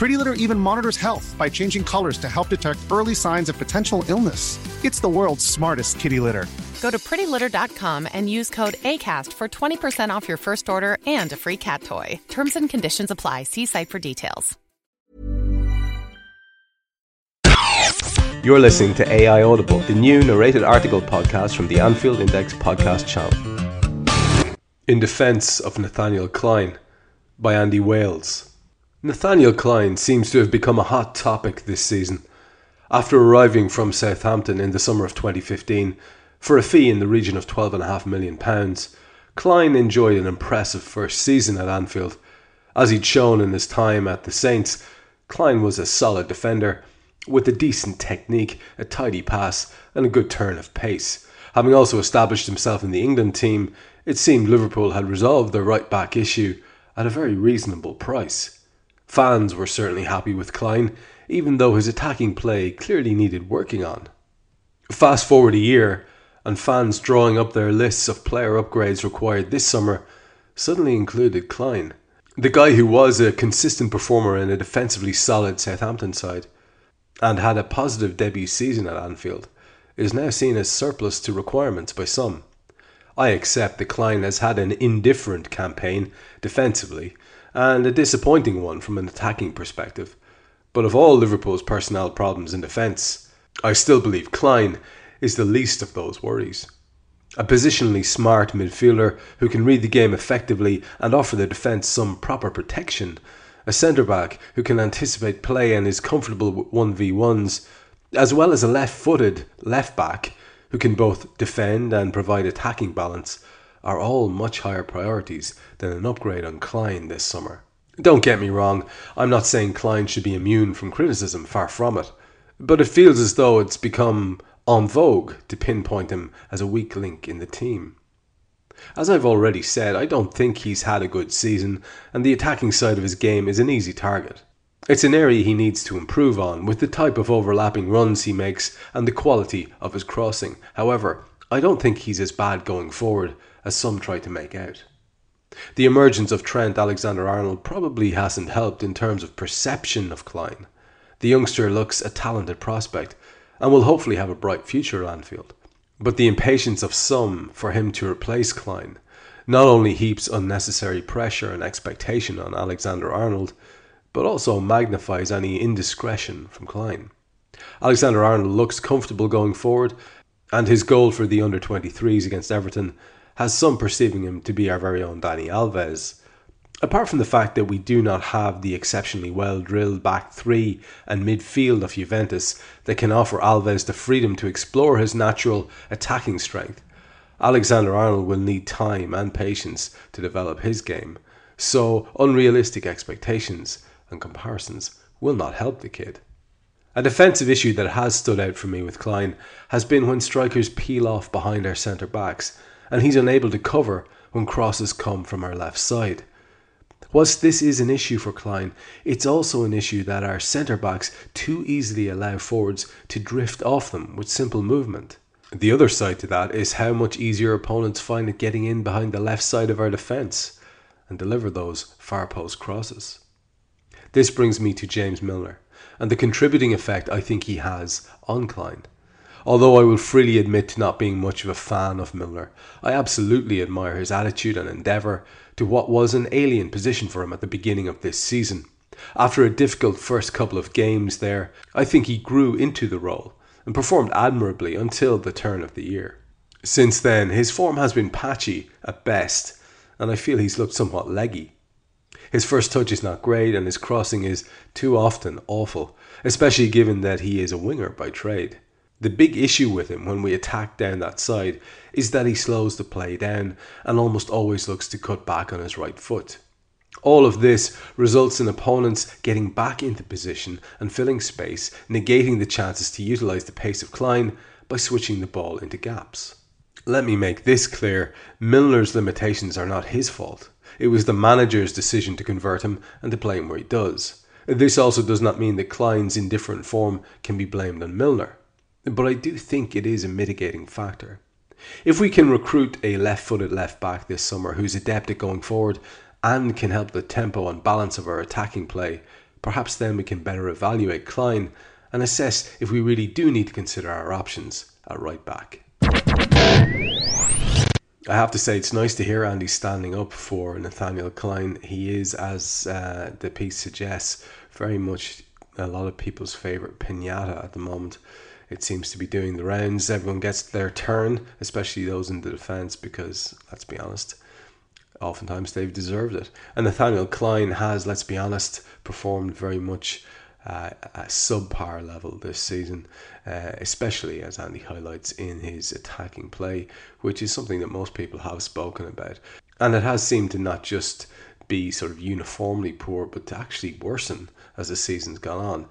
Pretty Litter even monitors health by changing colors to help detect early signs of potential illness. It's the world's smartest kitty litter. Go to prettylitter.com and use code ACAST for 20% off your first order and a free cat toy. Terms and conditions apply. See site for details. You're listening to AI Audible, the new narrated article podcast from the Anfield Index podcast channel. In Defense of Nathaniel Clyne by Andy Wales. Nathaniel Clyne seems to have become a hot topic this season. After arriving from Southampton in the summer of 2015 for a fee in the region of £12.5 million, Clyne enjoyed an impressive first season at Anfield. As he'd shown in his time at the Saints, Clyne was a solid defender with a decent technique, a tidy pass, and a good turn of pace. Having also established himself in the England team, it seemed Liverpool had resolved their right back issue at a very reasonable price. Fans were certainly happy with Clyne, even though his attacking play clearly needed working on. Fast forward a year, and fans drawing up their lists of player upgrades required this summer suddenly included Clyne, The guy who was a consistent performer in a defensively solid Southampton side and had a positive debut season at Anfield, is now seen as surplus to requirements by some. I accept that Clyne has had an indifferent campaign defensively and a disappointing one from an attacking perspective. But of all Liverpool's personnel problems in defence, I still believe Clyne is the least of those worries. A positionally smart midfielder who can read the game effectively and offer the defence some proper protection a centre back who can anticipate play and is comfortable with 1v1s, as well as a left footed left back who can both defend and provide attacking balance, are all much higher priorities than an upgrade on Clyne this summer. Don't get me wrong, I'm not saying Clyne should be immune from criticism, far from it, but it feels as though it's become en vogue to pinpoint him as a weak link in the team. As I've already said, I don't think he's had a good season, and the attacking side of his game is an easy target. It's an area he needs to improve on, with the type of overlapping runs he makes and the quality of his crossing. However, I don't think he's as bad going forward as some try to make out. The emergence of Trent Alexander Arnold probably hasn't helped in terms of perception of Clyne. The youngster looks a talented prospect and will hopefully have a bright future at Anfield. But the impatience of some for him to replace Clyne not only heaps unnecessary pressure and expectation on Alexander Arnold, but also magnifies any indiscretion from Clyne. Alexander Arnold looks comfortable going forward, and his goal for the under 23s against Everton has some perceiving him to be our very own Dani Alves, apart from the fact that we do not have the exceptionally well drilled back three and midfield of Juventus that can offer Alves the freedom to explore his natural attacking strength, Alexander Arnold will need time and patience to develop his game, so unrealistic expectations and comparisons will not help the kid. A defensive issue that has stood out for me with Clyne has been when strikers peel off behind our centre backs and he's unable to cover when crosses come from our left side. Whilst this is an issue for Clyne, it's also an issue that our centre backs too easily allow forwards to drift off them with simple movement. The other side to that is how much easier opponents find it getting in behind the left side of our defence and deliver those far post crosses. This brings me to James Milner and the contributing effect I think he has on Clyne. Although I will freely admit to not being much of a fan of Milner, I absolutely admire his attitude and endeavour to what was an alien position for him at the beginning of this season. After a difficult first couple of games there, I think he grew into the role and performed admirably until the turn of the year. Since then, his form has been patchy at best, and I feel he's looked somewhat leggy. His first touch is not great, and his crossing is too often awful, especially given that he is a winger by trade. The big issue with him when we attack down that side is that he slows the play down and almost always looks to cut back on his right foot. All of this results in opponents getting back into position and filling space, negating the chances to utilise the pace of Clyne by switching the ball into gaps. Let me make this clear Milner's limitations are not his fault. It was the manager's decision to convert him and to play him where he does. This also does not mean that Clyne's indifferent form can be blamed on Milner, but I do think it is a mitigating factor. If we can recruit a left footed left back this summer who's adept at going forward and can help the tempo and balance of our attacking play, perhaps then we can better evaluate Clyne and assess if we really do need to consider our options at right back. I have to say, it's nice to hear Andy standing up for Nathaniel Clyne. He is, as uh, the piece suggests, very much a lot of people's favourite pinata at the moment. It seems to be doing the rounds. Everyone gets their turn, especially those in the defence, because let's be honest, oftentimes they've deserved it. And Nathaniel Clyne has, let's be honest, performed very much uh, a subpar level this season, uh, especially as Andy highlights in his attacking play, which is something that most people have spoken about. And it has seemed to not just be sort of uniformly poor, but to actually worsen as the season's gone on.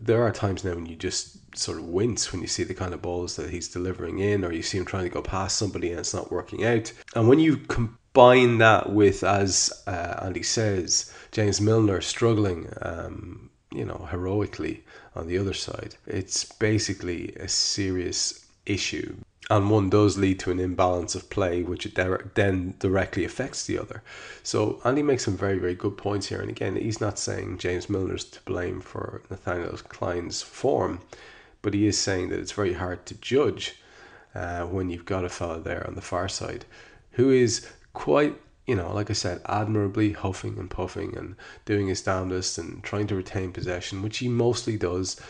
There are times now when you just sort of wince when you see the kind of balls that he's delivering in, or you see him trying to go past somebody and it's not working out. And when you combine that with, as uh, Andy says, James Milner struggling um, you know, heroically on the other side. It's basically a serious issue. And one does lead to an imbalance of play, which then directly affects the other. So Andy makes some very, very good points here. And again, he's not saying James Milner's to blame for Nathaniel Clyne's form, but he is saying that it's very hard to judge uh, when you've got a fellow there on the far side who is quite you know, like I said, admirably huffing and puffing and doing his damnedest and trying to retain possession, which he mostly does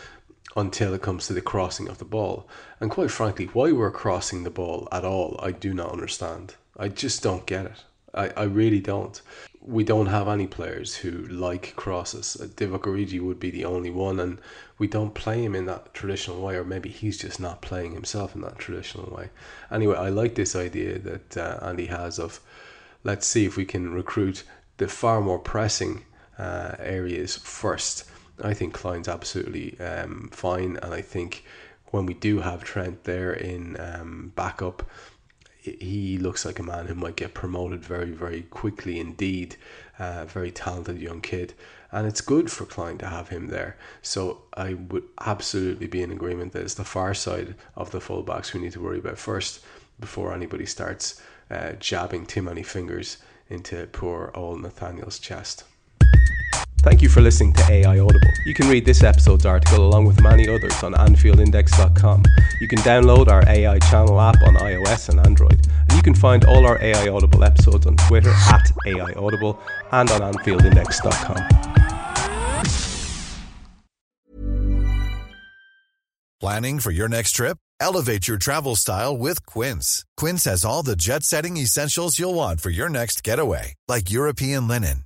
until it comes to the crossing of the ball. And quite frankly, why we're crossing the ball at all, I do not understand. I just don't get it. I, I really don't. We don't have any players who like crosses. Uh, Divock Origi would be the only one, and we don't play him in that traditional way, or maybe he's just not playing himself in that traditional way. Anyway, I like this idea that uh, Andy has of let's see if we can recruit the far more pressing uh, areas first. I think Clyne's absolutely um, fine, and I think when we do have Trent there in um, backup, he looks like a man who might get promoted very, very quickly indeed. Uh, very talented young kid, and it's good for Clyne to have him there. So I would absolutely be in agreement that it's the far side of the fullbacks we need to worry about first before anybody starts uh, jabbing too many fingers into poor old Nathaniel's chest. Thank you for listening to AI Audible. You can read this episode's article along with many others on AnfieldIndex.com. You can download our AI channel app on iOS and Android. And you can find all our AI Audible episodes on Twitter at AI Audible and on AnfieldIndex.com. Planning for your next trip? Elevate your travel style with Quince. Quince has all the jet setting essentials you'll want for your next getaway, like European linen,